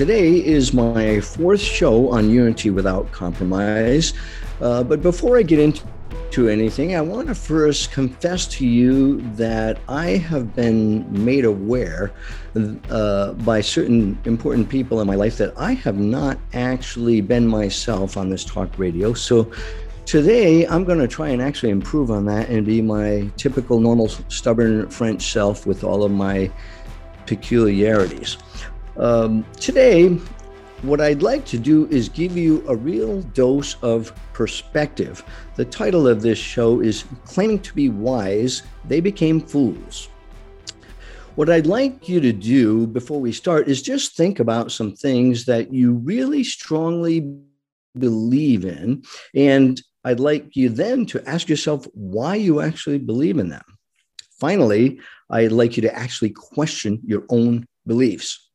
Today is my fourth show on Unity Without Compromise. Uh, but before I get into anything, I want to first confess to you that I have been made aware uh, by certain important people in my life that I have not actually been myself on this talk radio. So today I'm going to try and actually improve on that and be my typical, normal, stubborn French self with all of my peculiarities. Um, today, what I'd like to do is give you a real dose of perspective. The title of this show is Claiming to Be Wise, They Became Fools. What I'd like you to do before we start is just think about some things that you really strongly believe in. And I'd like you then to ask yourself why you actually believe in them. Finally, I'd like you to actually question your own beliefs.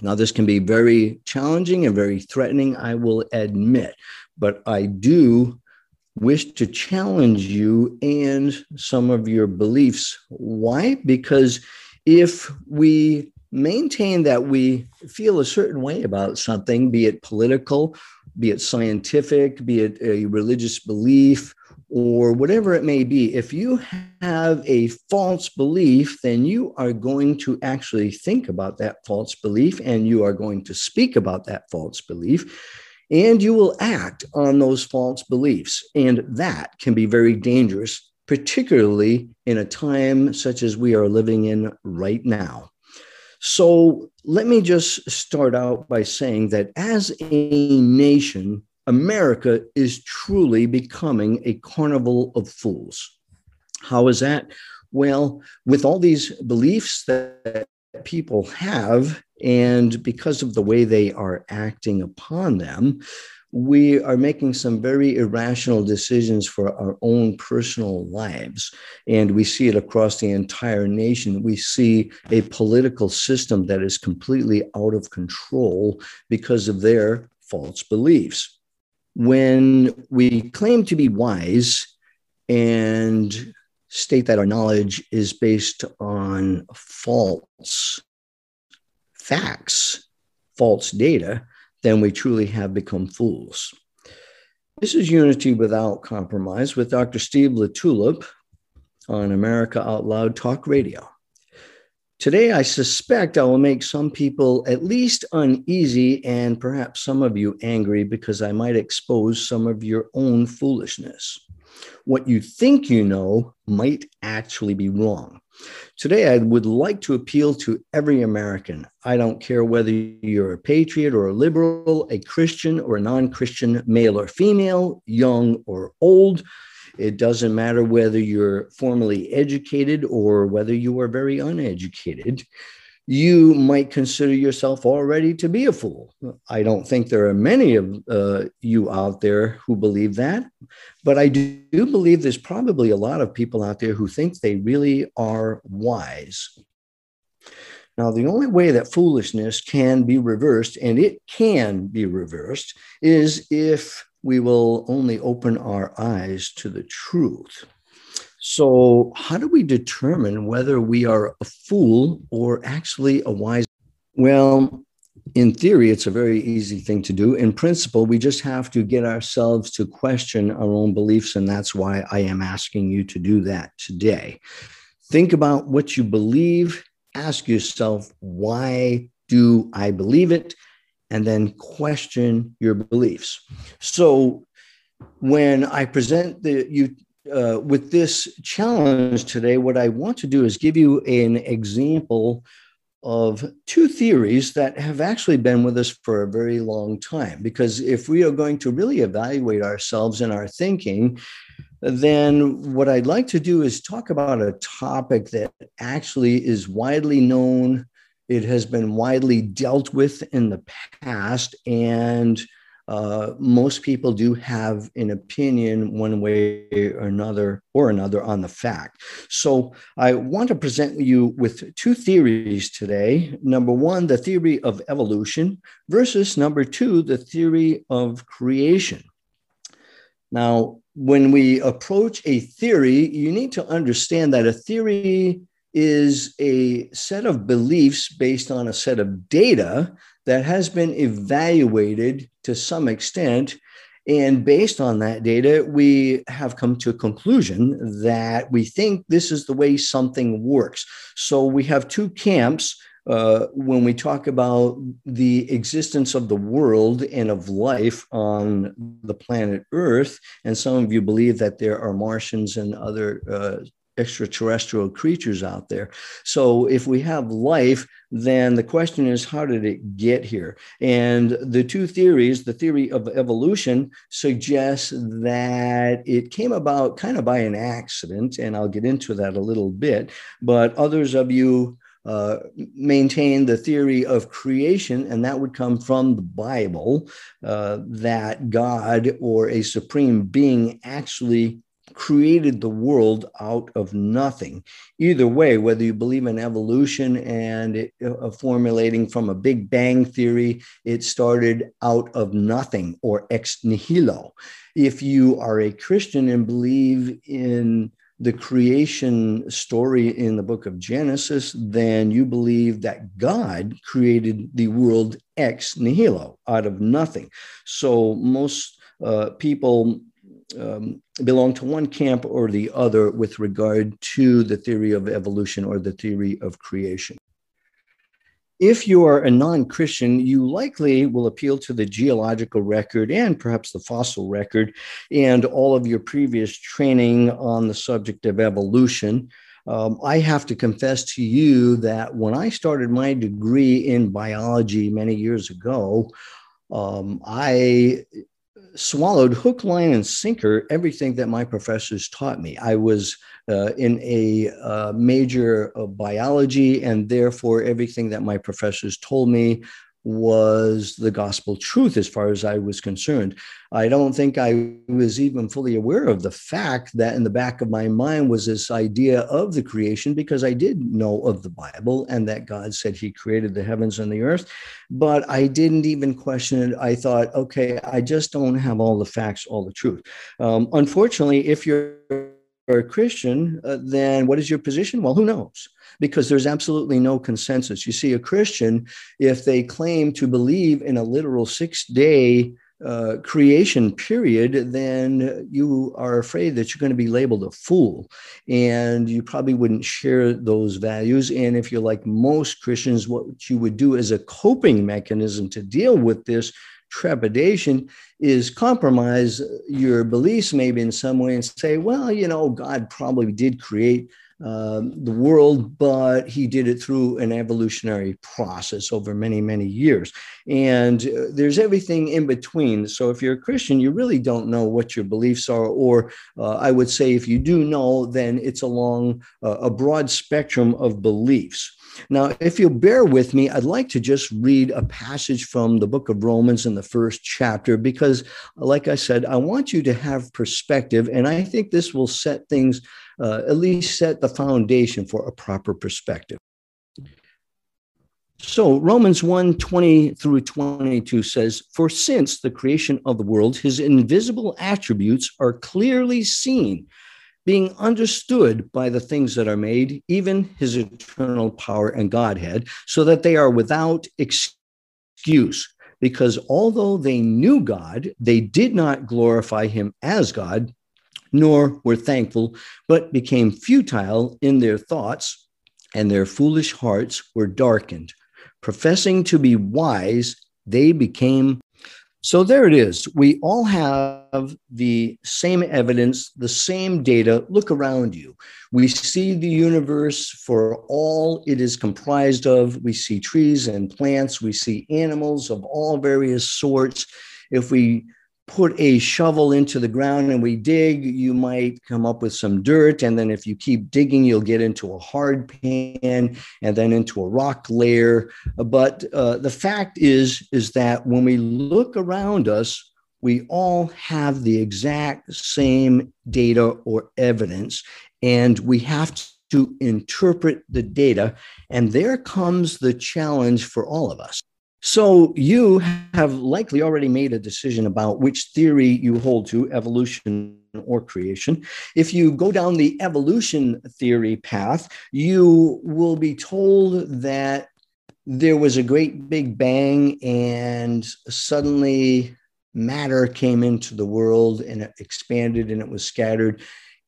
Now, this can be very challenging and very threatening, I will admit, but I do wish to challenge you and some of your beliefs. Why? Because if we maintain that we feel a certain way about something, be it political, be it scientific, be it a religious belief, or whatever it may be, if you have a false belief, then you are going to actually think about that false belief and you are going to speak about that false belief and you will act on those false beliefs. And that can be very dangerous, particularly in a time such as we are living in right now. So let me just start out by saying that as a nation, America is truly becoming a carnival of fools. How is that? Well, with all these beliefs that people have, and because of the way they are acting upon them, we are making some very irrational decisions for our own personal lives. And we see it across the entire nation. We see a political system that is completely out of control because of their false beliefs when we claim to be wise and state that our knowledge is based on false facts, false data, then we truly have become fools. This is Unity Without Compromise with Dr. Steve LaTulippe on America Out Loud Talk Radio. Today, I suspect I will make some people at least uneasy and perhaps some of you angry because I might expose some of your own foolishness. What you think you know might actually be wrong. Today, I would like to appeal to every American. I don't care whether you're a patriot or a liberal, a Christian or a non Christian, male or female, young or old. It doesn't matter whether you're formally educated or whether you are very uneducated. You might consider yourself already to be a fool. I don't think there are many of uh, you out there who believe that, but I do believe there's probably a lot of people out there who think they really are wise. Now, the only way that foolishness can be reversed, and it can be reversed, is if we will only open our eyes to the truth. So, how do we determine whether we are a fool or actually a wise? Well, in theory, it's a very easy thing to do. In principle, we just have to get ourselves to question our own beliefs. And that's why I am asking you to do that today. Think about what you believe. Ask yourself, why do I believe it? And then question your beliefs. So when I present the you uh, with this challenge today, what I want to do is give you an example of two theories that have actually been with us for a very long time. Because if we are going to really evaluate ourselves and our thinking, then what I'd like to do is talk about a topic that actually is widely known it has been widely dealt with in the past, and uh, most people do have an opinion one way or another or another on the fact. So I want to present you with two theories today. Number one, the theory of evolution versus number two, the theory of creation. Now, when we approach a theory, you need to understand that a theory is a set of beliefs based on a set of data that has been evaluated to some extent. And based on that data, we have come to a conclusion that we think this is the way something works. So we have two camps uh, when we talk about the existence of the world and of life on the planet Earth, and some of you believe that there are Martians and other uh, extraterrestrial creatures out there. So if we have life, then the question is, how did it get here? And the two theories, the theory of evolution suggests that it came about kind of by an accident, and I'll get into that a little bit. But others of you uh, maintain the theory of creation, and that would come from the Bible, uh, that God or a supreme being actually created the world out of nothing. Either way, whether you believe in evolution and it, uh, formulating from a Big Bang theory, it started out of nothing or ex nihilo. If you are a Christian and believe in the creation story in the book of Genesis, then you believe that God created the world ex nihilo, out of nothing. So most uh, people um, belong to one camp or the other with regard to the theory of evolution or the theory of creation. If you are a non Christian, you likely will appeal to the geological record and perhaps the fossil record and all of your previous training on the subject of evolution. Um, I have to confess to you that when I started my degree in biology many years ago, um, I swallowed hook, line, and sinker everything that my professors taught me. I was uh, in a uh, major of biology, and therefore everything that my professors told me was the gospel truth as far as I was concerned. I don't think I was even fully aware of the fact that in the back of my mind was this idea of the creation because I did know of the Bible and that God said he created the heavens and the earth, but I didn't even question it. I thought, okay, I just don't have all the facts, all the truth. Um, unfortunately, if you're a Christian, uh, then what is your position? Well, who knows? because there's absolutely no consensus. You see, a Christian, if they claim to believe in a literal six day uh, creation period, then you are afraid that you're going to be labeled a fool. And you probably wouldn't share those values. And if you're like most Christians, what you would do as a coping mechanism to deal with this trepidation is compromise your beliefs maybe in some way and say, well, you know, God probably did create um, the world, but he did it through an evolutionary process over many, many years. And uh, there's everything in between. So if you're a Christian, you really don't know what your beliefs are. Or uh, I would say if you do know, then it's along uh, a broad spectrum of beliefs. Now, if you'll bear with me, I'd like to just read a passage from the book of Romans in the first chapter, because, like I said, I want you to have perspective. And I think this will set things, uh, at least set the foundation for a proper perspective. So Romans 1 20 through 22 says, For since the creation of the world, his invisible attributes are clearly seen being understood by the things that are made, even his eternal power and Godhead, so that they are without excuse. Because although they knew God, they did not glorify him as God, nor were thankful, but became futile in their thoughts, and their foolish hearts were darkened. Professing to be wise, they became so there it is. We all have the same evidence, the same data. Look around you. We see the universe for all it is comprised of. We see trees and plants. We see animals of all various sorts. If we put a shovel into the ground and we dig, you might come up with some dirt. And then if you keep digging, you'll get into a hard pan and then into a rock layer. But uh, the fact is, is that when we look around us, we all have the exact same data or evidence, and we have to interpret the data. And there comes the challenge for all of us. So you have likely already made a decision about which theory you hold to, evolution or creation. If you go down the evolution theory path, you will be told that there was a great big bang and suddenly matter came into the world and it expanded and it was scattered.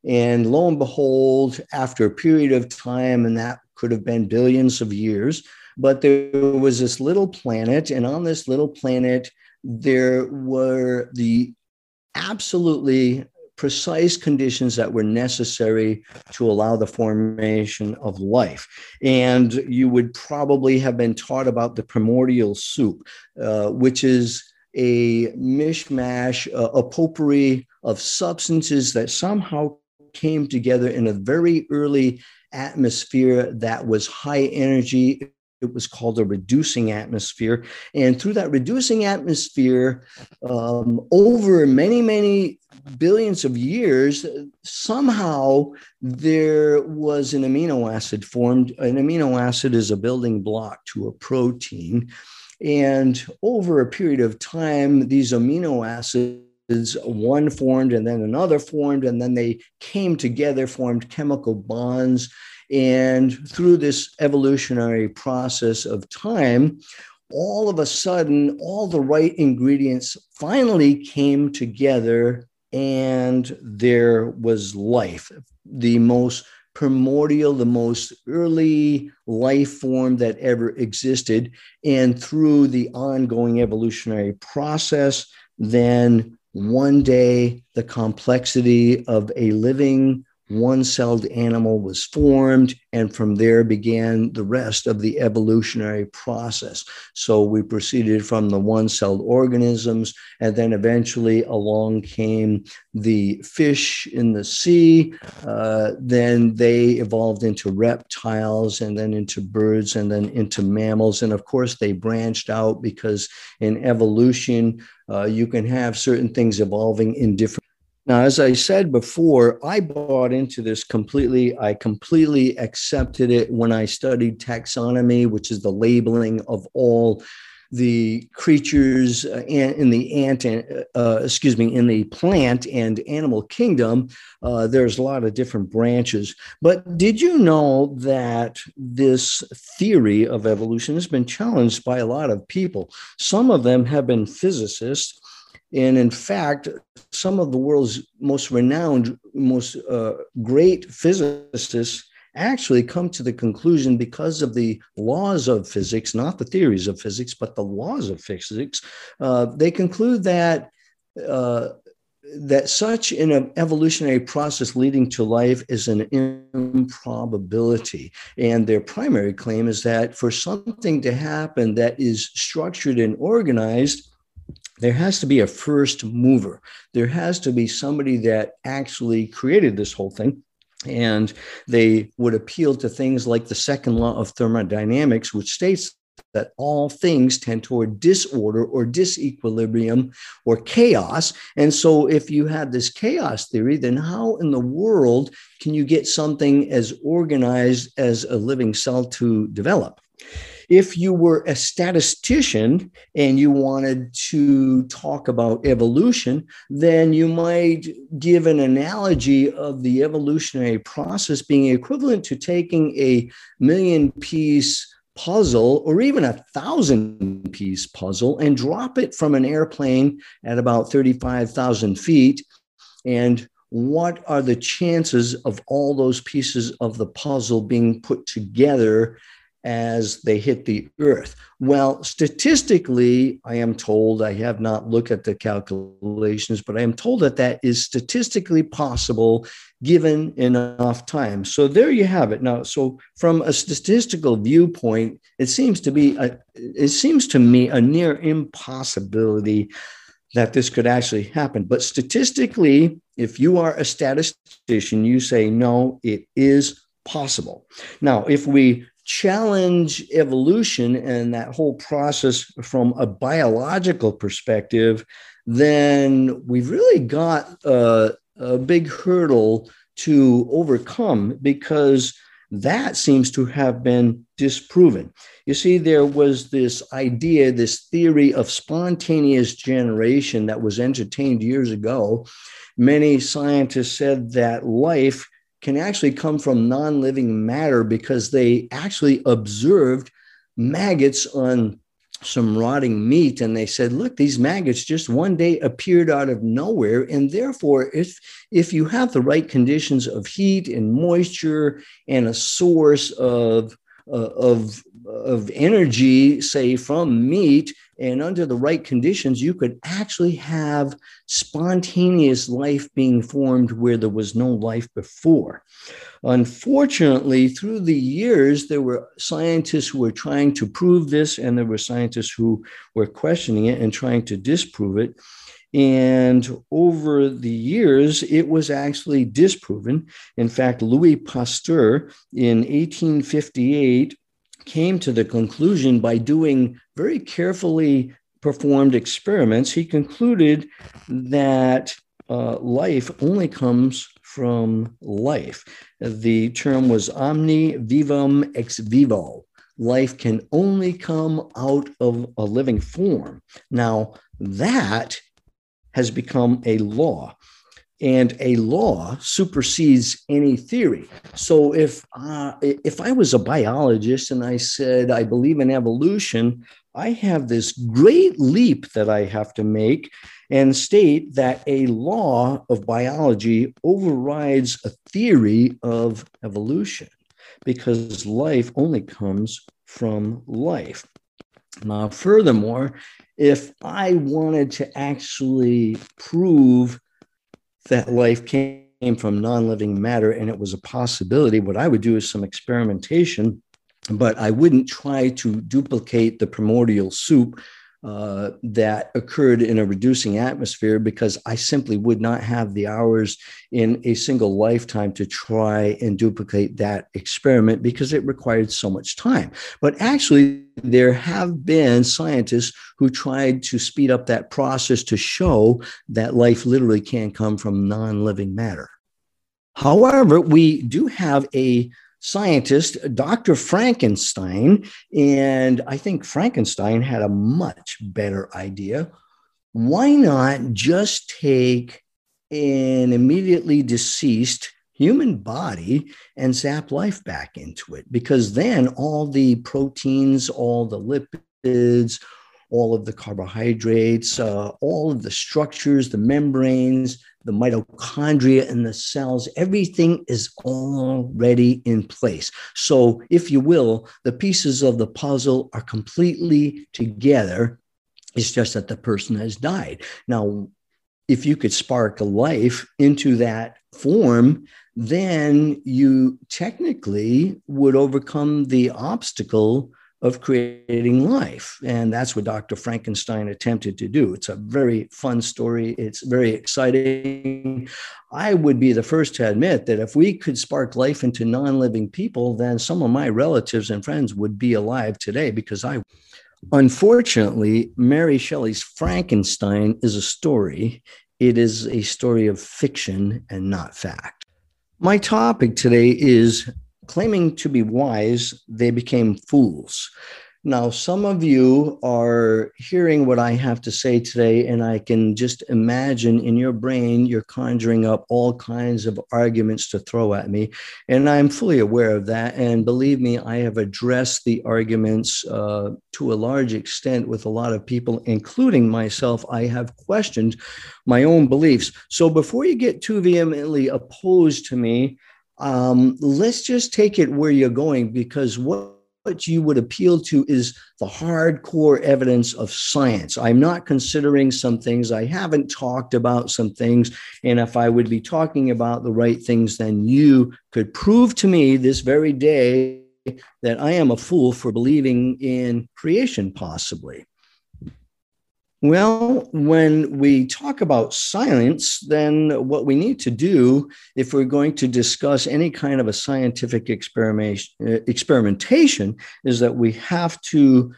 And lo and behold, after a period of time, and that could have been billions of years, but there was this little planet, and on this little planet, there were the absolutely precise conditions that were necessary to allow the formation of life. And you would probably have been taught about the primordial soup, uh, which is a mishmash, uh, a potpourri of substances that somehow came together in a very early atmosphere that was high energy it was called a reducing atmosphere. And through that reducing atmosphere, um, over many, many billions of years, somehow there was an amino acid formed. An amino acid is a building block to a protein. And over a period of time, these amino acids one formed and then another formed and then they came together formed chemical bonds and through this evolutionary process of time, all of a sudden, all the right ingredients finally came together and there was life. The most primordial, the most early life form that ever existed. And through the ongoing evolutionary process, then one day the complexity of a living one celled animal was formed, and from there began the rest of the evolutionary process. So we proceeded from the one celled organisms, and then eventually along came the fish in the sea. Uh, then they evolved into reptiles, and then into birds, and then into mammals. And of course, they branched out because in evolution, uh, you can have certain things evolving in different now, as I said before, I bought into this completely. I completely accepted it when I studied taxonomy, which is the labeling of all the creatures uh, in the ant, uh, excuse me, in the plant and animal kingdom. Uh, there's a lot of different branches. But did you know that this theory of evolution has been challenged by a lot of people? Some of them have been physicists and in fact, some of the world's most renowned, most uh, great physicists actually come to the conclusion because of the laws of physics, not the theories of physics, but the laws of physics. Uh, they conclude that. Uh, that such an evolutionary process leading to life is an improbability. And their primary claim is that for something to happen that is structured and organized, there has to be a first mover. There has to be somebody that actually created this whole thing. And they would appeal to things like the second law of thermodynamics, which states that all things tend toward disorder or disequilibrium or chaos. And so, if you have this chaos theory, then how in the world can you get something as organized as a living cell to develop? If you were a statistician and you wanted to talk about evolution, then you might give an analogy of the evolutionary process being equivalent to taking a million piece puzzle or even a thousand piece puzzle and drop it from an airplane at about 35,000 feet. And what are the chances of all those pieces of the puzzle being put together as they hit the earth. Well, statistically, I am told, I have not looked at the calculations, but I am told that that is statistically possible given enough time. So there you have it. Now, so from a statistical viewpoint, it seems to be a, it seems to me a near impossibility that this could actually happen. But statistically, if you are a statistician, you say no, it is possible. Now, if we challenge evolution and that whole process from a biological perspective, then we've really got a, a big hurdle to overcome because that seems to have been disproven. You see, there was this idea, this theory of spontaneous generation that was entertained years ago. Many scientists said that life can actually come from non living matter because they actually observed maggots on some rotting meat and they said look these maggots just one day appeared out of nowhere and therefore if if you have the right conditions of heat and moisture and a source of uh, of of energy say from meat and under the right conditions you could actually have spontaneous life being formed where there was no life before Unfortunately, through the years, there were scientists who were trying to prove this, and there were scientists who were questioning it and trying to disprove it. And over the years, it was actually disproven. In fact, Louis Pasteur in 1858 came to the conclusion by doing very carefully performed experiments, he concluded that uh, life only comes from life. The term was omne vivum ex vivo. Life can only come out of a living form. Now, that has become a law and a law supersedes any theory. So if uh, if I was a biologist and I said I believe in evolution, I have this great leap that I have to make and state that a law of biology overrides a theory of evolution because life only comes from life. Now, furthermore, if I wanted to actually prove that life came from non living matter and it was a possibility, what I would do is some experimentation, but I wouldn't try to duplicate the primordial soup uh, that occurred in a reducing atmosphere because I simply would not have the hours in a single lifetime to try and duplicate that experiment because it required so much time. But actually, there have been scientists who tried to speed up that process to show that life literally can come from non living matter. However, we do have a scientist, Dr. Frankenstein. And I think Frankenstein had a much better idea. Why not just take an immediately deceased human body and zap life back into it? Because then all the proteins, all the lipids, all of the carbohydrates, uh, all of the structures, the membranes, the mitochondria in the cells, everything is already in place. So, if you will, the pieces of the puzzle are completely together. It's just that the person has died. Now, if you could spark a life into that form, then you technically would overcome the obstacle of creating life. And that's what Dr. Frankenstein attempted to do. It's a very fun story. It's very exciting. I would be the first to admit that if we could spark life into non living people, then some of my relatives and friends would be alive today because I. Unfortunately, Mary Shelley's Frankenstein is a story. It is a story of fiction and not fact. My topic today is claiming to be wise, they became fools. Now, some of you are hearing what I have to say today, and I can just imagine in your brain, you're conjuring up all kinds of arguments to throw at me. And I'm fully aware of that. And believe me, I have addressed the arguments uh, to a large extent with a lot of people, including myself. I have questioned my own beliefs. So before you get too vehemently opposed to me, um, let's just take it where you're going because what what you would appeal to is the hardcore evidence of science. I'm not considering some things. I haven't talked about some things. And if I would be talking about the right things, then you could prove to me this very day that I am a fool for believing in creation, possibly. Well, when we talk about science, then what we need to do, if we're going to discuss any kind of a scientific uh, experimentation, is that we have to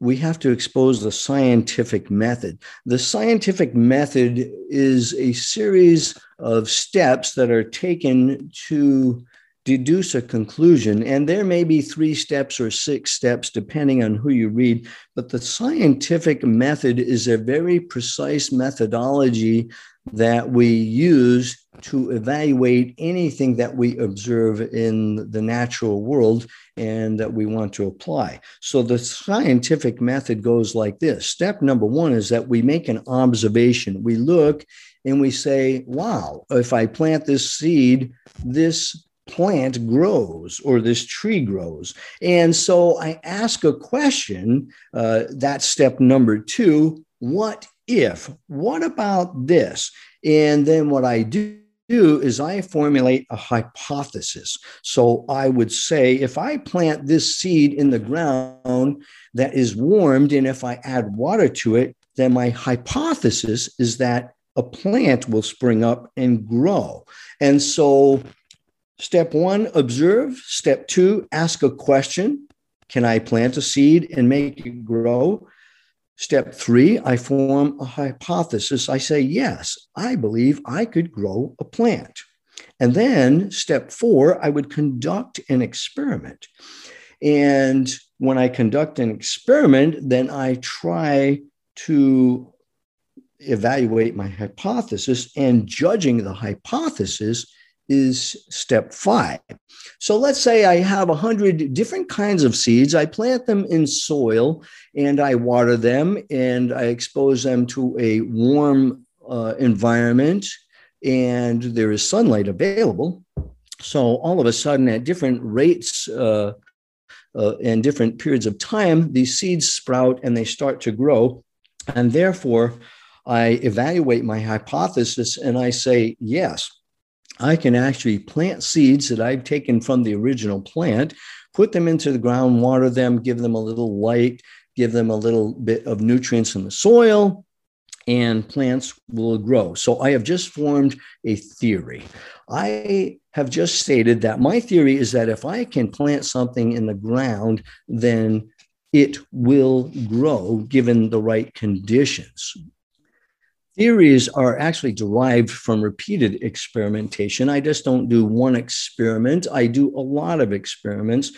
we have to expose the scientific method. The scientific method is a series of steps that are taken to deduce a conclusion. And there may be three steps or six steps, depending on who you read. But the scientific method is a very precise methodology that we use to evaluate anything that we observe in the natural world and that we want to apply. So the scientific method goes like this. Step number one is that we make an observation. We look and we say, wow, if I plant this seed, this plant grows or this tree grows. And so I ask a question. Uh, that's step number two. What if? What about this? And then what I do do is I formulate a hypothesis. So I would say if I plant this seed in the ground that is warmed, and if I add water to it, then my hypothesis is that a plant will spring up and grow. And so, step one, observe. Step two, ask a question Can I plant a seed and make it grow? Step three, I form a hypothesis. I say, yes, I believe I could grow a plant. And then step four, I would conduct an experiment. And when I conduct an experiment, then I try to evaluate my hypothesis and judging the hypothesis is step five. So let's say I have a hundred different kinds of seeds. I plant them in soil and I water them and I expose them to a warm uh, environment and there is sunlight available. So all of a sudden, at different rates uh, uh, and different periods of time, these seeds sprout and they start to grow. And therefore, I evaluate my hypothesis and I say, yes, I can actually plant seeds that I've taken from the original plant, put them into the ground, water them, give them a little light, give them a little bit of nutrients in the soil, and plants will grow. So I have just formed a theory. I have just stated that my theory is that if I can plant something in the ground, then it will grow given the right conditions. Theories are actually derived from repeated experimentation. I just don't do one experiment, I do a lot of experiments.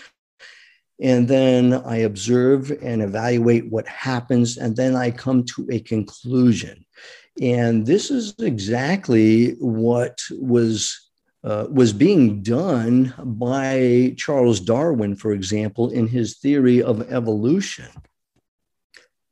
And then I observe and evaluate what happens, and then I come to a conclusion. And this is exactly what was uh, was being done by Charles Darwin, for example, in his theory of evolution.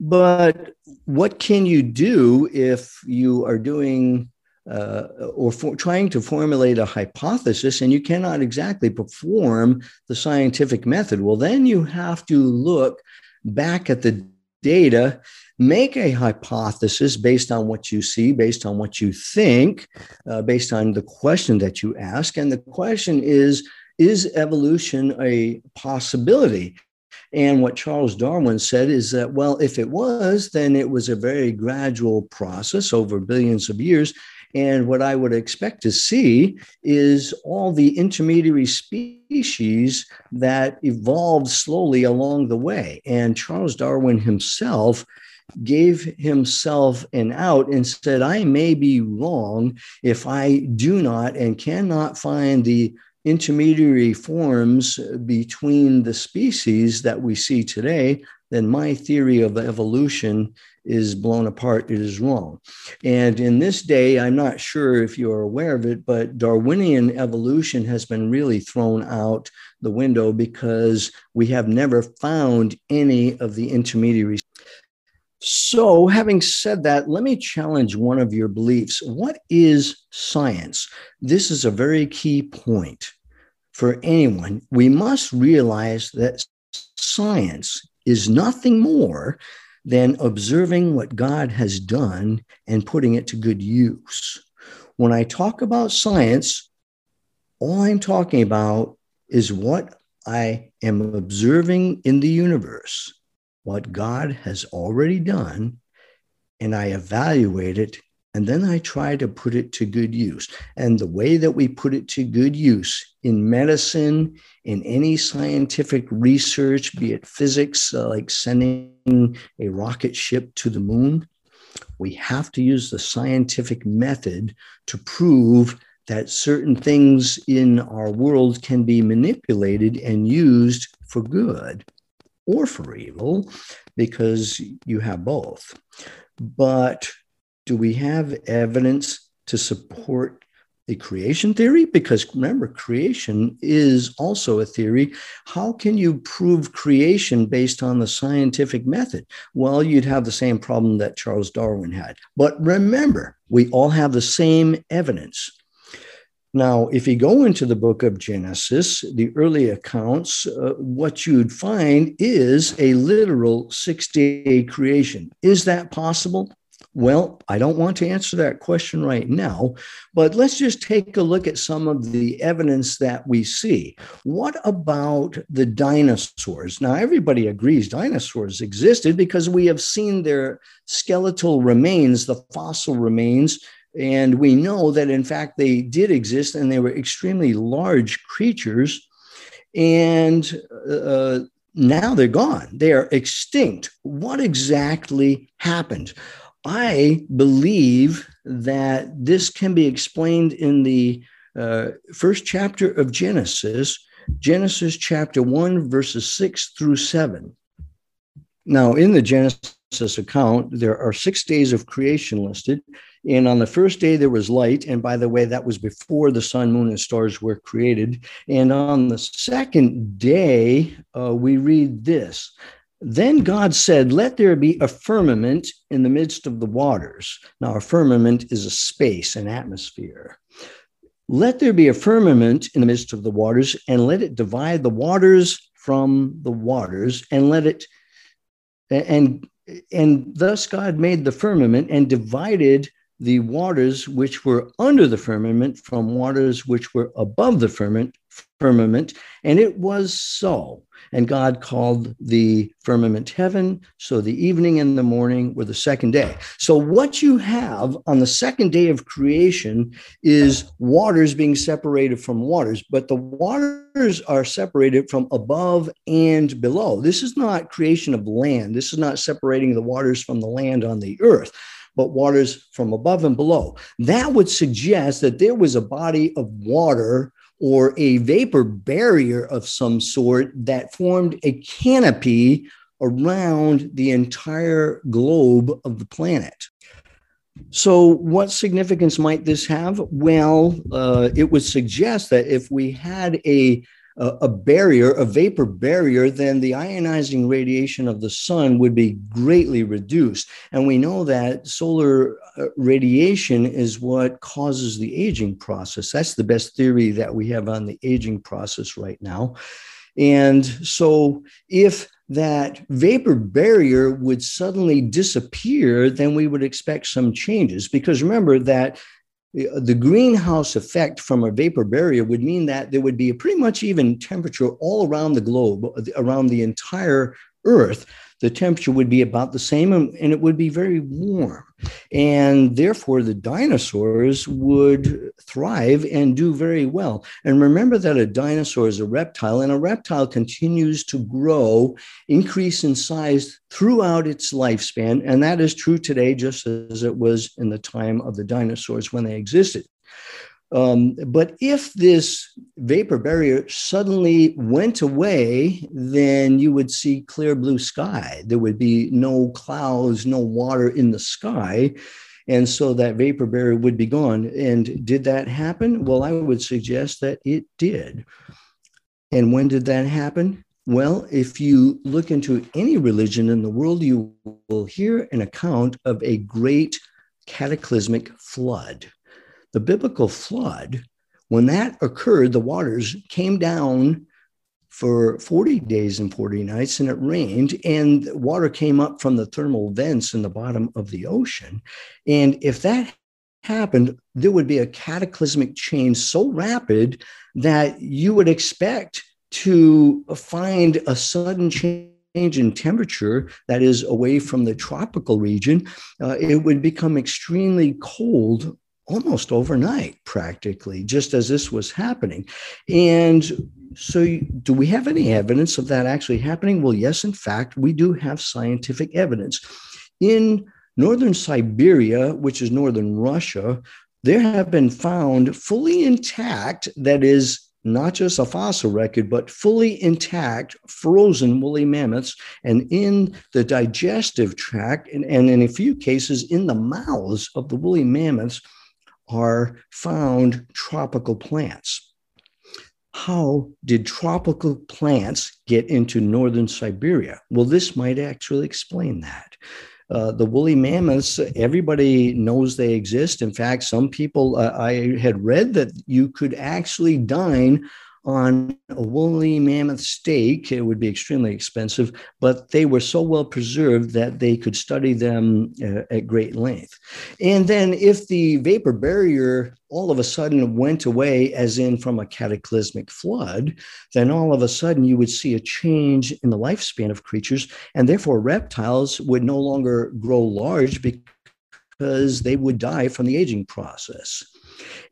But what can you do if you are doing uh, or for, trying to formulate a hypothesis and you cannot exactly perform the scientific method? Well, then you have to look back at the data, make a hypothesis based on what you see, based on what you think, uh, based on the question that you ask. And the question is, is evolution a possibility? And what Charles Darwin said is that, well, if it was, then it was a very gradual process over billions of years. And what I would expect to see is all the intermediary species that evolved slowly along the way. And Charles Darwin himself gave himself an out and said, I may be wrong if I do not and cannot find the intermediary forms between the species that we see today, then my theory of evolution is blown apart. It is wrong. And in this day, I'm not sure if you're aware of it, but Darwinian evolution has been really thrown out the window because we have never found any of the intermediaries. So, having said that, let me challenge one of your beliefs. What is science? This is a very key point for anyone. We must realize that science is nothing more than observing what God has done and putting it to good use. When I talk about science, all I'm talking about is what I am observing in the universe what God has already done, and I evaluate it, and then I try to put it to good use. And the way that we put it to good use in medicine, in any scientific research, be it physics, uh, like sending a rocket ship to the moon, we have to use the scientific method to prove that certain things in our world can be manipulated and used for good or for evil because you have both. But do we have evidence to support the creation theory? Because remember, creation is also a theory. How can you prove creation based on the scientific method? Well, you'd have the same problem that Charles Darwin had. But remember, we all have the same evidence. Now, if you go into the book of Genesis, the early accounts, uh, what you'd find is a literal six day creation. Is that possible? Well, I don't want to answer that question right now, but let's just take a look at some of the evidence that we see. What about the dinosaurs? Now, everybody agrees dinosaurs existed because we have seen their skeletal remains, the fossil remains, and we know that in fact they did exist and they were extremely large creatures. And uh, now they're gone, they are extinct. What exactly happened? I believe that this can be explained in the uh, first chapter of Genesis, Genesis chapter 1, verses 6 through 7. Now, in the Genesis account, there are six days of creation listed. And on the first day, there was light. And by the way, that was before the sun, moon, and stars were created. And on the second day, uh, we read this then God said, Let there be a firmament in the midst of the waters. Now, a firmament is a space, an atmosphere. Let there be a firmament in the midst of the waters, and let it divide the waters from the waters, and let it, and and thus God made the firmament and divided the waters which were under the firmament from waters which were above the firmament, firmament. And it was so. And God called the firmament heaven. So the evening and the morning were the second day. So what you have on the second day of creation is waters being separated from waters, but the waters are separated from above and below. This is not creation of land. This is not separating the waters from the land on the earth but waters from above and below. That would suggest that there was a body of water or a vapor barrier of some sort that formed a canopy around the entire globe of the planet. So, what significance might this have? Well, uh, it would suggest that if we had a a, barrier, a vapor barrier, then the ionizing radiation of the sun would be greatly reduced. And we know that solar uh, radiation is what causes the aging process. That's the best theory that we have on the aging process right now. And so, if that vapor barrier would suddenly disappear, then we would expect some changes. Because remember that the greenhouse effect from a vapor barrier would mean that there would be a pretty much even temperature all around the globe, around the entire Earth the temperature would be about the same and, and, it would be very warm. And therefore, the dinosaurs would thrive and do very well. And remember that a dinosaur is a reptile, and a reptile continues to grow, increase in size throughout its lifespan. And that is true today, just as it was in the time of the dinosaurs when they existed. Um, but if this vapor barrier suddenly went away, then you would see clear blue sky. There would be no clouds, no water in the sky. And so that vapor barrier would be gone. And did that happen? Well, I would suggest that it did. And when did that happen? Well, if you look into any religion in the world, you will hear an account of a great cataclysmic flood the biblical flood, when that occurred, the waters came down for 40 days and 40 nights and it rained and water came up from the thermal vents in the bottom of the ocean. And if that happened there would be a cataclysmic change so rapid that you would expect to find a sudden change in temperature that is away from the tropical region, uh, it would become extremely cold almost overnight, practically, just as this was happening. And so, do we have any evidence of that actually happening? Well, yes, in fact, we do have scientific evidence. In northern Siberia, which is northern Russia, there have been found fully intact, that is, not just a fossil record, but fully intact frozen woolly mammoths, and in the digestive tract, and, and in a few cases in the mouths of the woolly mammoths, are found tropical plants. How did tropical plants get into northern Siberia? Well, this might actually explain that. Uh, the woolly mammoths, everybody knows they exist. In fact, some people, uh, I had read that you could actually dine on a woolly mammoth steak. It would be extremely expensive, but they were so well preserved that they could study them uh, at great length. And then, if the vapor barrier all of a sudden went away, as in from a cataclysmic flood, then all of a sudden you would see a change in the lifespan of creatures, and therefore reptiles would no longer grow large because they would die from the aging process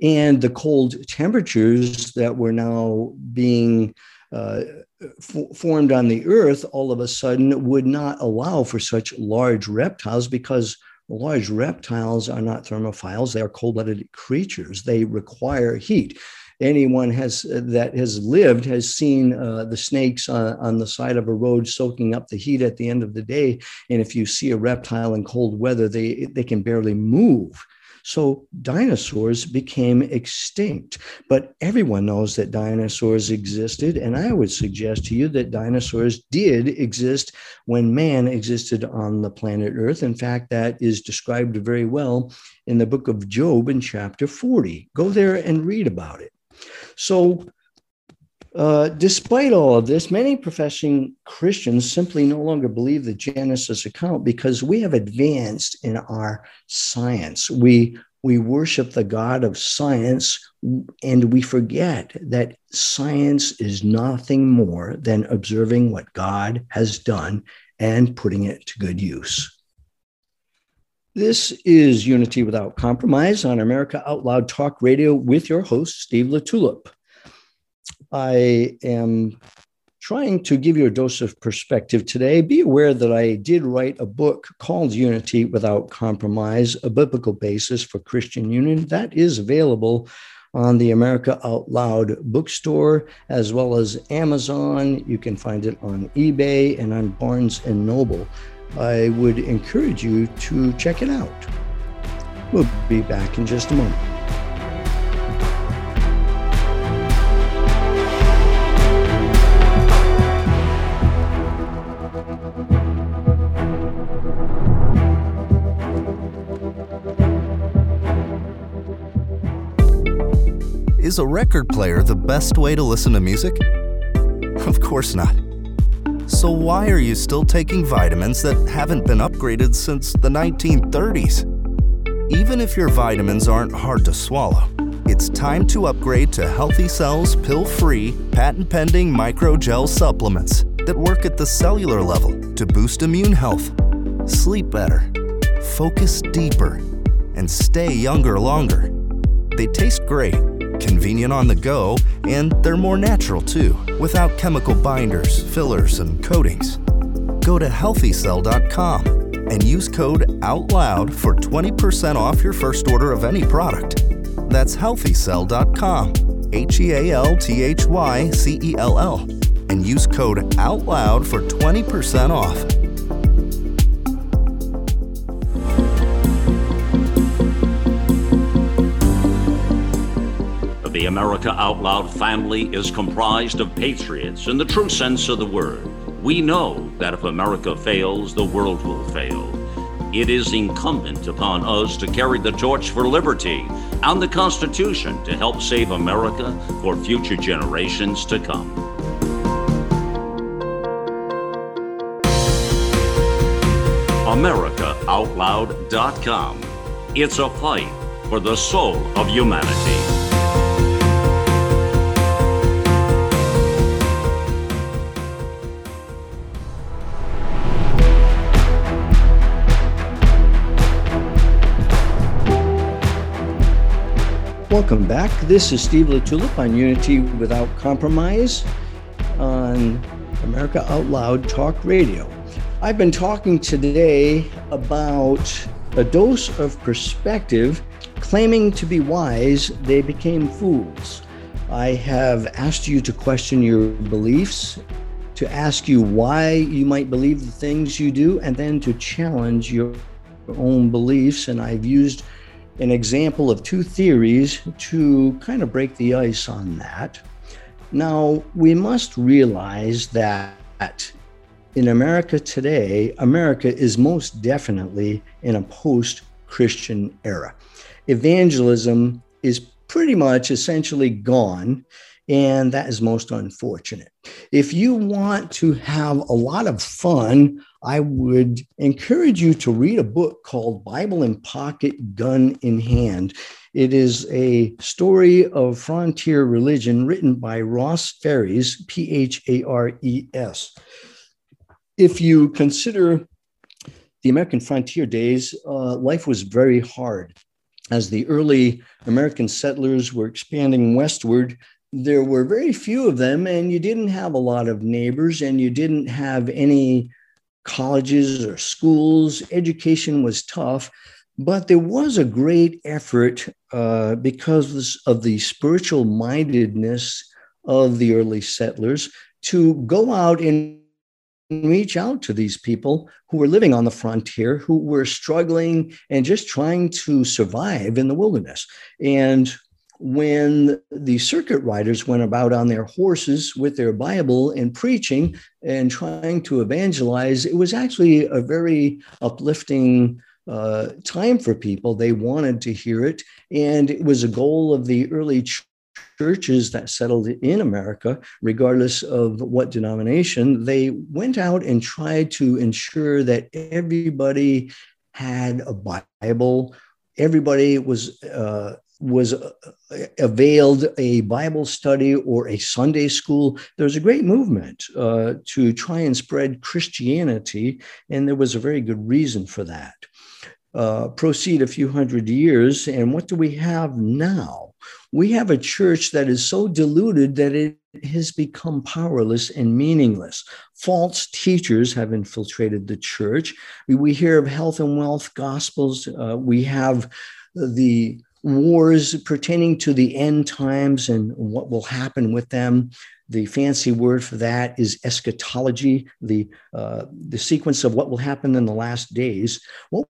and the cold temperatures that were now being uh, f- formed on the earth all of a sudden would not allow for such large reptiles because large reptiles are not thermophiles they are cold-blooded creatures. They require heat. Anyone has uh, that has lived has seen uh, the snakes on, on, the side of a road soaking up the heat at the end of the day and if you see a reptile in cold weather they they can barely move so dinosaurs became extinct. But everyone knows that dinosaurs existed. And I would suggest to you that dinosaurs did exist when man existed on the planet Earth. In fact, that is described very well in the book of Job in chapter 40. Go there and read about it. So, uh, despite all of this, many professing Christians simply no longer believe the Genesis account because we have advanced in our science. We we worship the God of science and we forget that science is nothing more than observing what God has done and putting it to good use. This is Unity Without Compromise on America Out Loud Talk Radio with your host, Steve LaTulippe. I am trying to give you a dose of perspective today. Be aware that I did write a book called Unity Without Compromise, a biblical basis for Christian union. That is available on the America Out Loud bookstore as well as Amazon. You can find it on eBay and on Barnes and Noble. I would encourage you to check it out. We'll be back in just a moment. Is a record player the best way to listen to music? Of course not. So, why are you still taking vitamins that haven't been upgraded since the 1930s? Even if your vitamins aren't hard to swallow, it's time to upgrade to Healthycell's pill free, patent pending microgel supplements that work at the cellular level to boost immune health, sleep better, focus deeper, and stay younger longer. They taste great convenient on the go, and they're more natural too, without chemical binders, fillers, and coatings. Go to healthycell.com and use code OUTLOUD for 20% off your first order of any product. That's healthycell.com, H E A L T H Y C E L L, and use code OUTLOUD for 20% off. The America Out Loud family is comprised of patriots in the true sense of the word. We know that if America fails, the world will fail. It is incumbent upon us to carry the torch for liberty and the Constitution to help save America for future generations to come. AmericaOutloud.com. It's a fight for the soul of humanity. Welcome back. This is Steve LaTulippe on Unity Without Compromise on America Out Loud Talk Radio. I've been talking today about a dose of perspective claiming to be wise, they became fools. I have asked you to question your beliefs, to ask you why you might believe the things you do, and then to challenge your own beliefs. And I've used an example of two theories to kind of break the ice on that. Now, we must realize that in America today, America is most definitely in a post Christian era. Evangelism is pretty much essentially gone, and that is most unfortunate. If you want to have a lot of fun, I would encourage you to read a book called Bible in Pocket, Gun in Hand. It is a story of frontier religion written by Ross Phares, P H A R E S. If you consider the American frontier days, uh, life was very hard. As the early American settlers were expanding westward, there were very few of them, and you didn't have a lot of neighbors, and you didn't have any colleges or schools. Education was tough. But there was a great effort uh, because of the spiritual mindedness of the early settlers to go out and reach out to these people who were living on the frontier, who were struggling and just trying to survive in the wilderness. And when the circuit riders went about on their horses with their Bible and preaching and trying to evangelize, it was actually a very uplifting uh, time for people. They wanted to hear it. And it was a goal of the early ch- churches that settled in America, regardless of what denomination. They went out and tried to ensure that everybody had a Bible. Everybody was uh, was uh, availed a Bible study or a Sunday school. There was a great movement uh, to try and spread Christianity, and there was a very good reason for that uh, proceed a few hundred years. And what do we have now? We have a church that is so diluted that it has become powerless and meaningless. False teachers have infiltrated the church. We, hear of health and wealth gospels. Uh, we have the wars pertaining to the end times and what will happen with them. The fancy word for that is eschatology, the, uh, the sequence of what will happen in the last days. What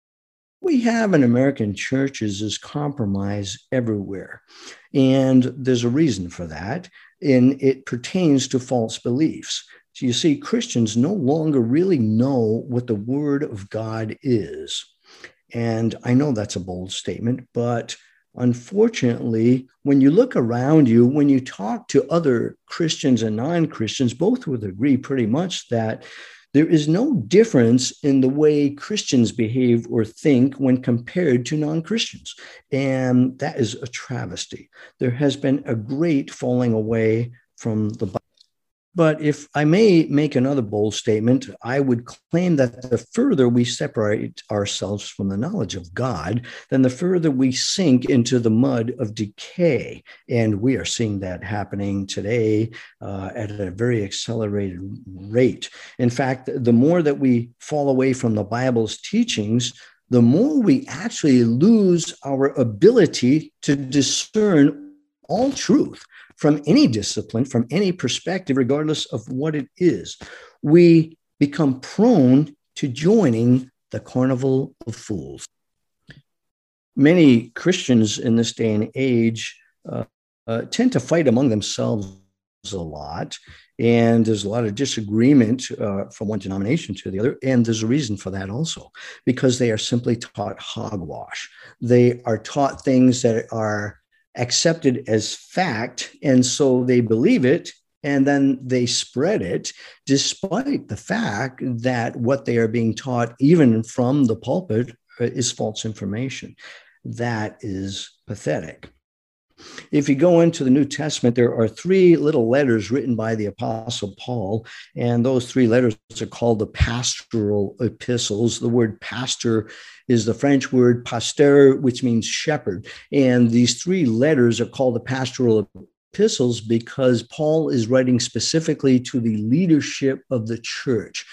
we have in American churches is compromise everywhere. And there's a reason for that, and it pertains to false beliefs. So you see, Christians no longer really know what the Word of God is. And I know that's a bold statement, but unfortunately, when you look around you, when you talk to other Christians and non Christians, both would agree pretty much that there is no difference in the way Christians behave or think when compared to non Christians. And that is a travesty. There has been a great falling away from the Bible. But if I may make another bold statement, I would claim that the further we separate ourselves from the knowledge of God, then the further we sink into the mud of decay. And we are seeing that happening today uh, at a very accelerated rate. In fact, the more that we fall away from the Bible's teachings, the more we actually lose our ability to discern all truth from any discipline, from any perspective, regardless of what it is. We become prone to joining the carnival of fools. Many Christians in this day and age uh, uh, tend to fight among themselves a lot. And there's a lot of disagreement uh, from one denomination to the other. And there's a reason for that also, because they are simply taught hogwash. They are taught things that are accepted as fact. And so they believe it and then they spread it despite the fact that what they are being taught, even from the pulpit, uh, is false information. That is pathetic. If you go into the New Testament, there are three little letters written by the Apostle Paul, and those three letters are called the pastoral epistles. The word pastor is the French word pasteur, which means shepherd. And these three letters are called the pastoral epistles because Paul is writing specifically to the leadership of the church,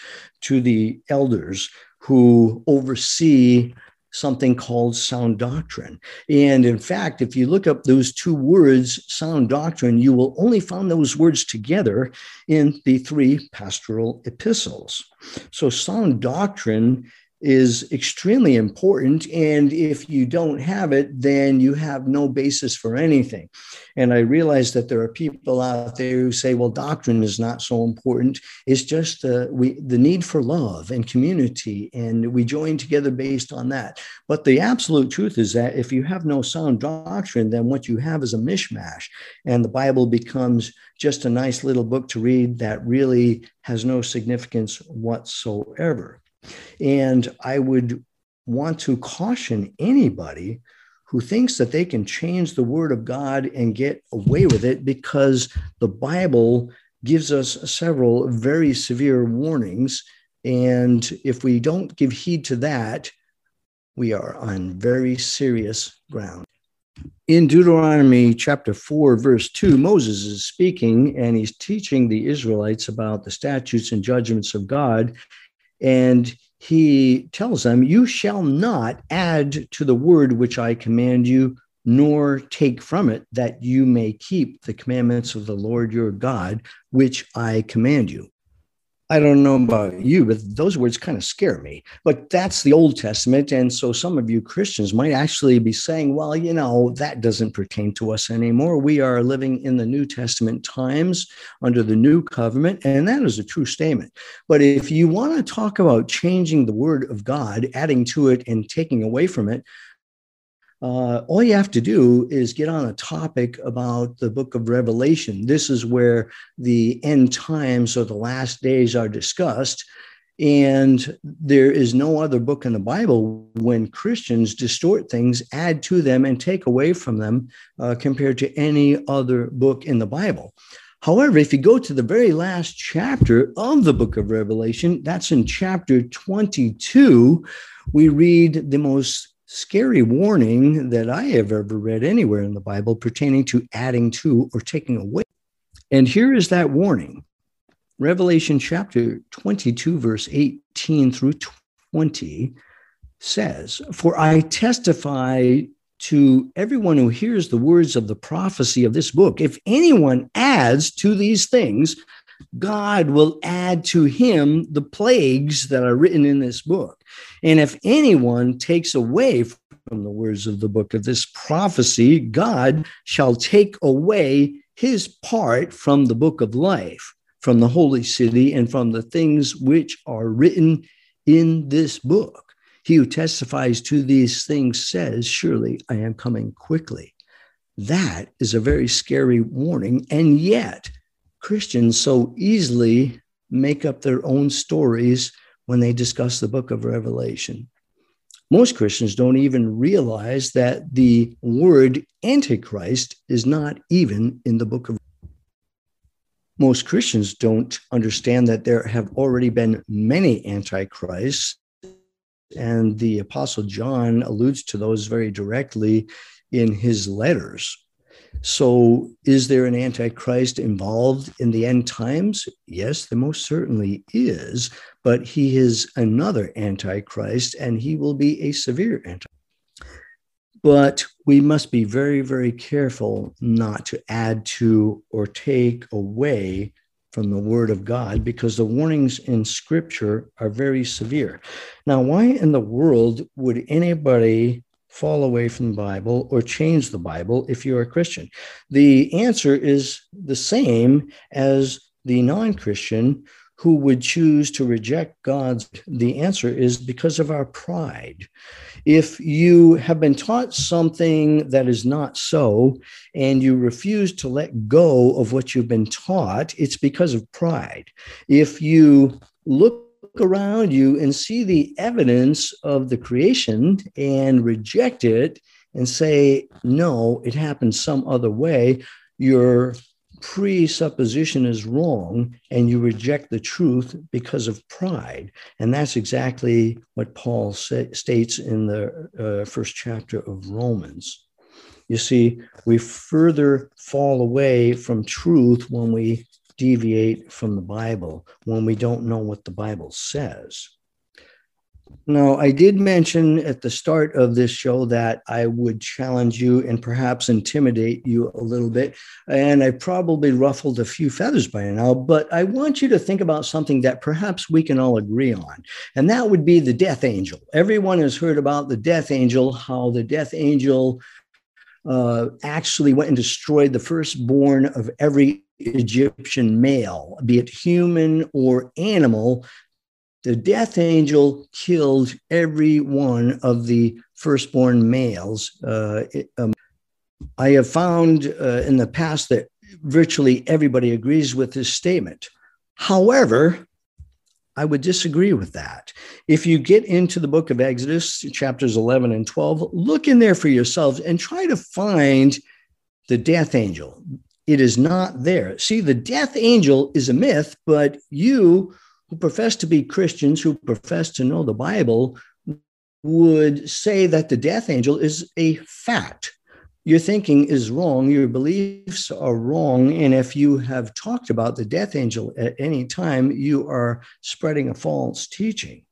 to the elders who oversee something called sound doctrine. And in fact, if you look up those two words, sound doctrine, you will only find those words together in the three pastoral epistles. So, sound doctrine is extremely important. And if you don't have it, then you have no basis for anything. And I realize that there are people out there who say, well, doctrine is not so important. It's just uh, we, the need for love and community, and we join together based on that. But the absolute truth is that if you have no sound doctrine, then what you have is a mishmash, and the Bible becomes just a nice little book to read that really has no significance whatsoever. And I would want to caution anybody who thinks that they can change the word of God and get away with it because the Bible gives us several very severe warnings. And if we don't give heed to that, we are on very serious ground. In Deuteronomy chapter 4, verse 2, Moses is speaking and he's teaching the Israelites about the statutes and judgments of God. And he tells them, You shall not add to the word which I command you, nor take from it, that you may keep the commandments of the Lord your God, which I command you. I don't know about you, but those words kind of scare me. But that's the Old Testament. And so some of you Christians might actually be saying, well, you know, that doesn't pertain to us anymore. We are living in the New Testament times under the new covenant. And that is a true statement. But if you want to talk about changing the word of God, adding to it and taking away from it, uh, all you have to do is get on a topic about the book of Revelation. This is where the end times or the last days are discussed. And there is no other book in the Bible when Christians distort things, add to them, and take away from them uh, compared to any other book in the Bible. However, if you go to the very last chapter of the book of Revelation, that's in chapter 22, we read the most scary warning that I have ever read anywhere in the Bible pertaining to adding to or taking away. And here is that warning Revelation chapter 22, verse 18 through 20 says, For I testify to everyone who hears the words of the prophecy of this book, if anyone adds to these things, God will add to him the plagues that are written in this book. And if anyone takes away from the words of the book of this prophecy, God shall take away his part from the book of life, from the holy city, and from the things which are written in this book. He who testifies to these things says, Surely I am coming quickly. That is a very scary warning. And yet, Christians so easily make up their own stories when they discuss the book of Revelation. Most Christians don't even realize that the word Antichrist is not even in the book of most Christians don't understand that there have already been many antichrists, and the Apostle John alludes to those very directly in his letters. So, is there an antichrist involved in the end times? Yes, there most certainly is, but he is another antichrist and he will be a severe antichrist. But we must be very, very careful not to add to or take away from the word of God because the warnings in scripture are very severe. Now, why in the world would anybody fall away from the Bible or change the Bible if you're a Christian? The answer is the same as the non Christian who would choose to reject God's. The answer is because of our pride. If you have been taught something that is not so and you refuse to let go of what you've been taught, it's because of pride. If you look around you and see the evidence of the creation and reject it and say, no, it happened some other way, your presupposition is wrong and you reject the truth because of pride. And that's exactly what Paul states in the uh, first chapter of Romans. You see, we further fall away from truth when we deviate from the Bible when we don't know what the Bible says. Now, I did mention at the start of this show that I would challenge you and perhaps intimidate you a little bit. And I probably ruffled a few feathers by now, but I want you to think about something that perhaps we can all agree on. And that would be the death angel. Everyone has heard about the death angel, how the death angel uh, actually went and destroyed the firstborn of every Egyptian male, be it human or animal. The death angel killed every one of the firstborn males. Uh, it, um, I have found uh, in the past that virtually everybody agrees with this statement. However, I would disagree with that. If you get into the book of Exodus, chapters 11 and 12, look in there for yourselves and try to find the death angel. It is not there. See, the death angel is a myth, but you who profess to be Christians, who profess to know the Bible, would say that the death angel is a fact your thinking is wrong, your beliefs are wrong. And if you have talked about the death angel at any time, you are spreading a false teaching.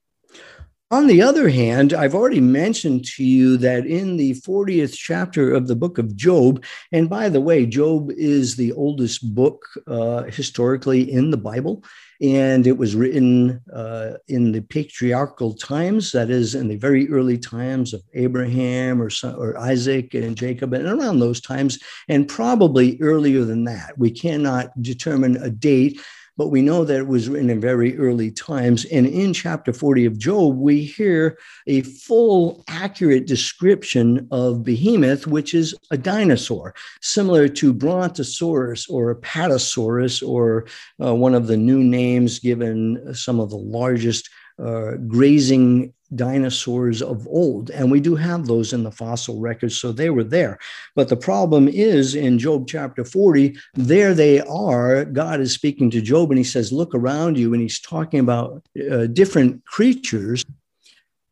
On the other hand, I've already mentioned to you that in the 40th chapter of the book of Job, and by the way, Job is the oldest book uh, historically in the Bible, and it was written uh, in the patriarchal times, that is, in the very early times of Abraham or, or Isaac and Jacob, and around those times, and probably earlier than that. We cannot determine a date but we know that it was written in very early times. And in chapter 40 of Job, we hear a full, accurate description of Behemoth, which is a dinosaur, similar to Brontosaurus or Apatosaurus, or uh, one of the new names given some of the largest uh, grazing dinosaurs of old. And we do have those in the fossil records, so they were there. But the problem is in Job chapter 40, there they are. God is speaking to Job and he says, Look around you. And he's talking about uh, different creatures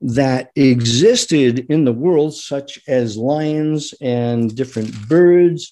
that existed in the world, such as lions and different birds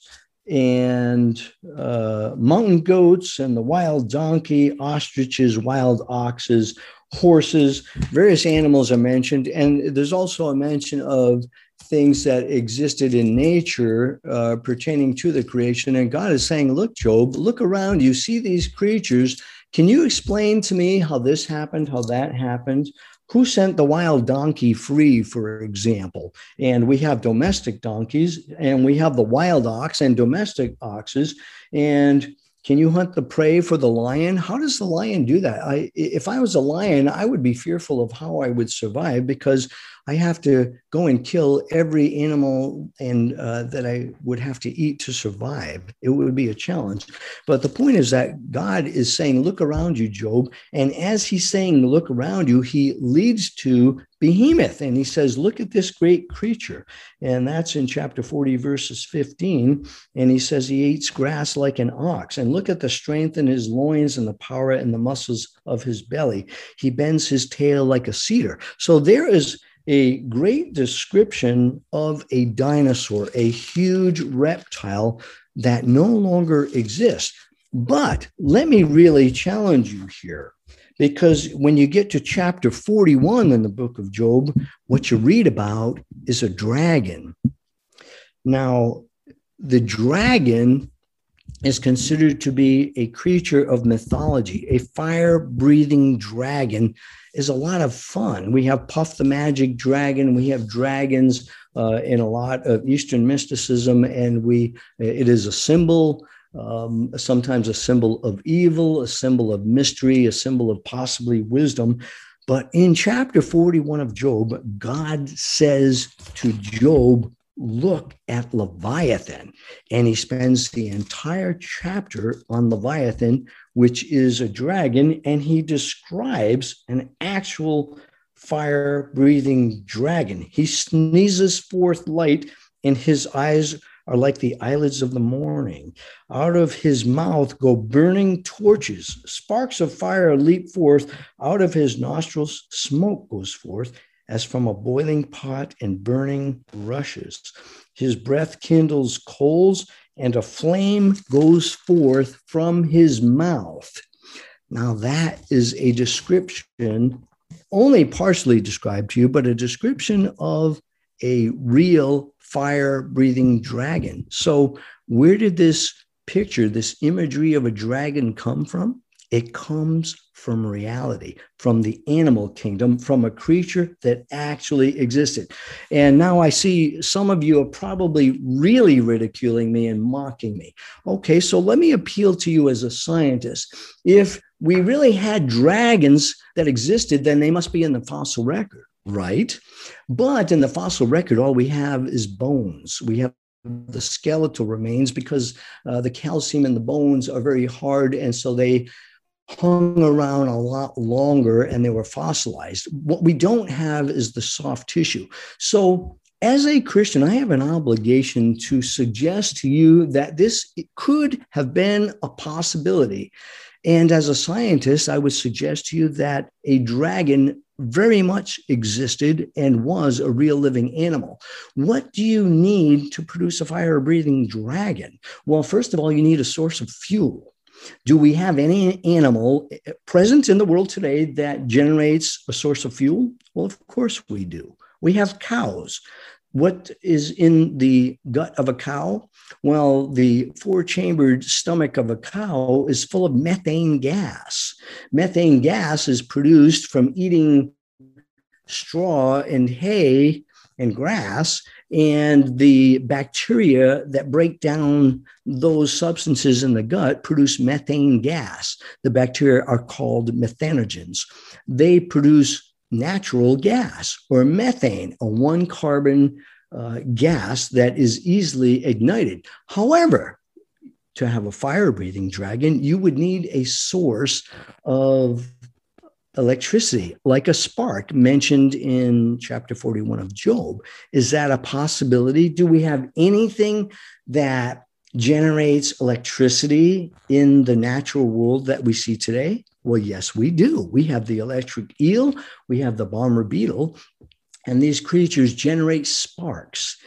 and uh, mountain goats and the wild donkey, ostriches, wild oxes, horses, various animals are mentioned. And there's also a mention of things that existed in nature uh, pertaining to the creation. And God is saying, Look, Job, look around. You see these creatures. Can you explain to me how this happened, how that happened? Who sent the wild donkey free, for example? And we have domestic donkeys and we have the wild ox and domestic oxes. And can you hunt the prey for the lion? How does the lion do that? I, if I was a lion, I would be fearful of how I would survive because I have to go and kill every animal and uh, that I would have to eat to survive. It would be a challenge. But the point is that God is saying, "Look around you, Job." And as He's saying, "Look around you," He leads to behemoth, and He says, "Look at this great creature." And that's in chapter forty, verses fifteen. And He says He eats grass like an ox, and look at the strength in His loins and the power in the muscles of His belly. He bends His tail like a cedar. So there is a great description of a dinosaur, a huge reptile that no longer exists. But let me really challenge you here, because when you get to chapter 41 in the book of Job, what you read about is a dragon. Now, the dragon is considered to be a creature of mythology. A fire breathing dragon is a lot of fun. We have Puff the Magic Dragon, we have dragons uh, in a lot of Eastern mysticism, and we it is a symbol. Um, sometimes a symbol of evil, a symbol of mystery, a symbol of possibly wisdom. But in chapter 41 of Job, God says to Job, look at Leviathan. And he spends the entire chapter on Leviathan, which is a dragon, and he describes an actual fire breathing dragon. He sneezes forth light, and his eyes are like the eyelids of the morning. Out of his mouth go burning torches. Sparks of fire leap forth. Out of his nostrils, smoke goes forth as from a boiling pot and burning rushes. His breath kindles coals, and a flame goes forth from his mouth. Now, that is a description only partially described to you, but a description of a real fire breathing dragon. So, where did this picture, this imagery of a dragon come from? It comes from reality, from the animal kingdom, from a creature that actually existed. And now I see some of you are probably really ridiculing me and mocking me. Okay, so let me appeal to you as a scientist. If we really had dragons that existed, then they must be in the fossil record, right? But in the fossil record, all we have is bones. We have the skeletal remains because uh, the calcium in the bones are very hard and so they hung around a lot longer and they were fossilized. What we don't have is the soft tissue. So, as a Christian, I have an obligation to suggest to you that this could have been a possibility. And as a scientist, I would suggest to you that a dragon very much existed and was a real living animal. What do you need to produce a fire breathing dragon? Well, first of all, you need a source of fuel. Do we have any animal eh, eh, present in the world today that generates a source of fuel? Well, of course we do. We have cows. What is in the gut of a cow? Well, the four chambered stomach of a cow is full of methane gas. Methane gas is produced from eating straw and hay and grass and the bacteria that break down those substances in the gut produce methane gas. The bacteria are called methanogens. They produce natural gas or methane, a one carbon uh, gas that is easily ignited. However, to have a fire breathing dragon, you would need a source of electricity, like a spark mentioned in chapter 41 of Job. Is that a possibility? Do we have anything that generates electricity in the natural world that we see today? Well, yes, we do. We have the electric eel, we have the bomber beetle, and these creatures generate sparks.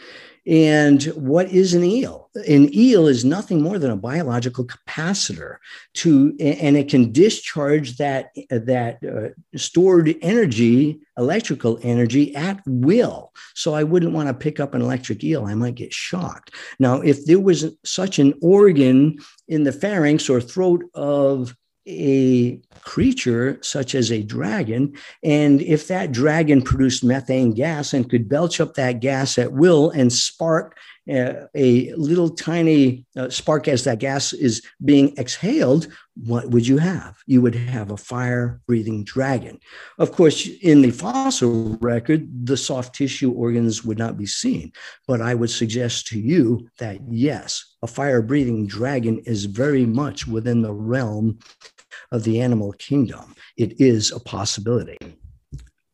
And what is an eel? An eel is nothing more than a biological capacitor to, and it can discharge that that uh, stored energy, electrical energy, at will. So I wouldn't want to pick up an electric eel; I might get shocked. Now, if there was such an organ in the pharynx or throat of a creature such as a dragon. And if that dragon produced methane gas and could belch up that gas at will and spark uh, a little tiny uh, spark as that gas is being exhaled, what would you have? You would have a fire breathing dragon. Of course, in the fossil record, the soft tissue organs would not be seen. But I would suggest to you that yes, a fire breathing dragon is very much within the realm of the animal kingdom. It is a possibility.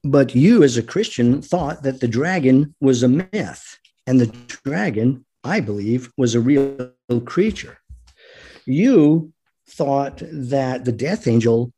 But you, as a Christian, thought that the dragon was a myth, and the dragon, I believe, was a real creature. You thought that the death angel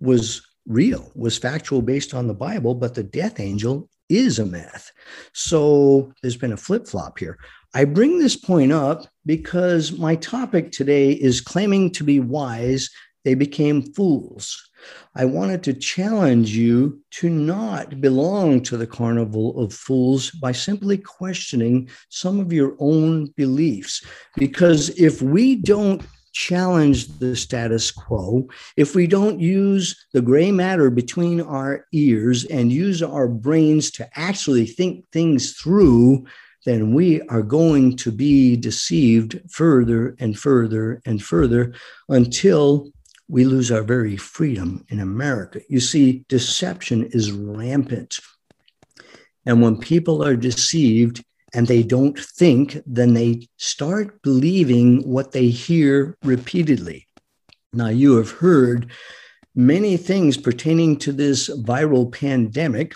was real, was factual based on the Bible, but the death angel is a myth. So there's been a flip flop here. I bring this point up because my topic today is claiming to be wise they became fools. I wanted to challenge you to not belong to the carnival of fools by simply questioning some of your own beliefs. Because if we don't challenge the status quo, if we don't use the gray matter between our ears and use our brains to actually think things through, then we are going to be deceived further and further and further until we lose our very freedom in America. You see, deception is rampant. And when people are deceived and they don't think, then they start believing what they hear repeatedly. Now, you have heard many things pertaining to this viral pandemic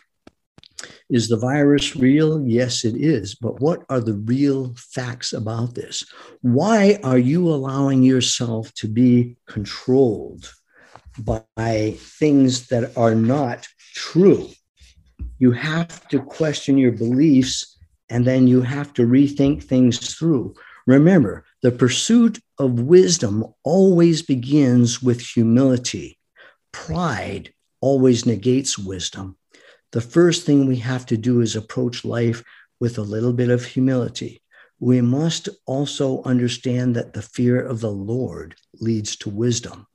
is the virus real? Yes, it is. But what are the real facts about this? Why are you allowing yourself to be controlled by things that are not true? You have to question your beliefs and then you have to rethink things through. Remember, the pursuit of wisdom always begins with humility. Pride always negates wisdom. The first thing we have to do is approach life with a little bit of humility. We must also understand that the fear of the Lord leads to wisdom.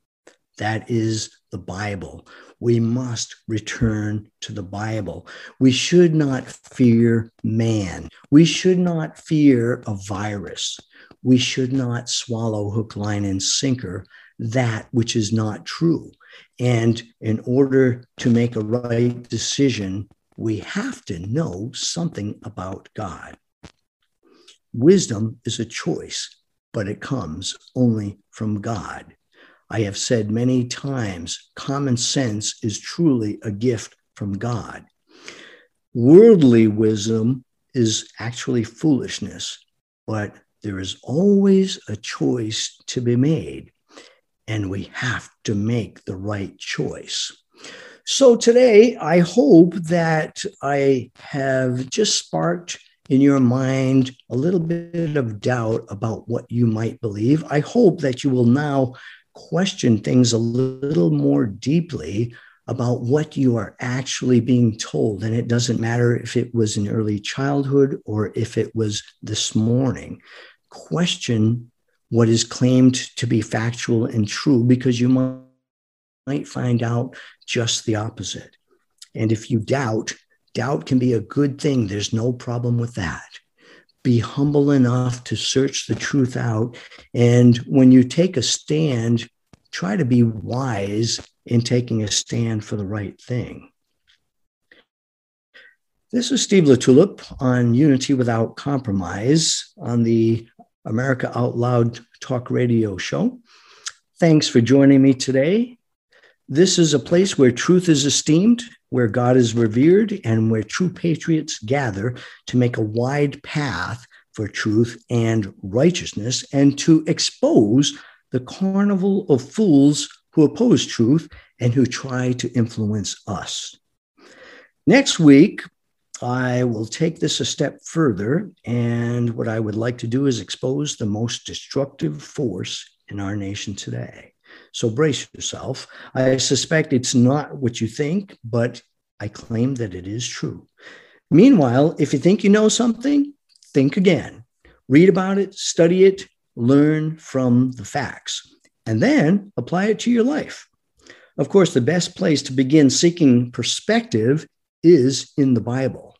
That is the Bible. We must return to the Bible. We should not fear man. We should not fear a virus. We should not swallow hook, line, and sinker that which is not true. And in order to make a right decision, we have to know something about God. Wisdom is a choice, but it comes only from God. I have said many times common sense is truly a gift from God. Worldly wisdom is actually foolishness, but there is always a choice to be made, and we have to make the right choice. So, today, I hope that I have just sparked in your mind a little bit of doubt about what you might believe. I hope that you will now question things a little more deeply about what you are actually being told. And it doesn't matter if it was in early childhood or if it was this morning. Question what is claimed to be factual and true because you might find out just the opposite. And if you doubt, doubt can be a good thing. There's no problem with that. Be humble enough to search the truth out. And when you take a stand, try to be wise in taking a stand for the right thing. This is Steve LaTulippe on Unity Without Compromise on the America Out Loud Talk Radio Show. Thanks for joining me today. This is a place where truth is esteemed where God is revered and where true patriots gather to make a wide path for truth and righteousness and to expose the carnival of fools who oppose truth and who try to influence us. Next week, I will take this a step further, and what I would like to do is expose the most destructive force in our nation today. So brace yourself. I suspect it's not what you think, but I claim that it is true. Meanwhile, if you think you know something, think again. Read about it, study it, learn from the facts, and then apply it to your life. Of course, the best place to begin seeking perspective is in the Bible.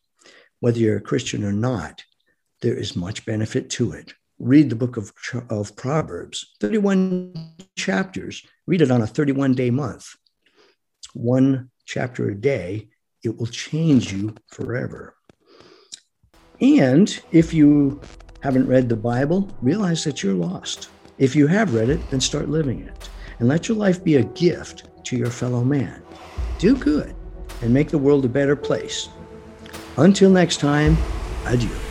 Whether you're a Christian or not, there is much benefit to it read the book of, of Proverbs, 31 chapters, read it on a 31 day month, one chapter a day, it will change you forever. And if you haven't read the Bible, realize that you're lost. If you have read it, then start living it and let your life be a gift to your fellow man. Do good and make the world a better place. Until next time, adieu.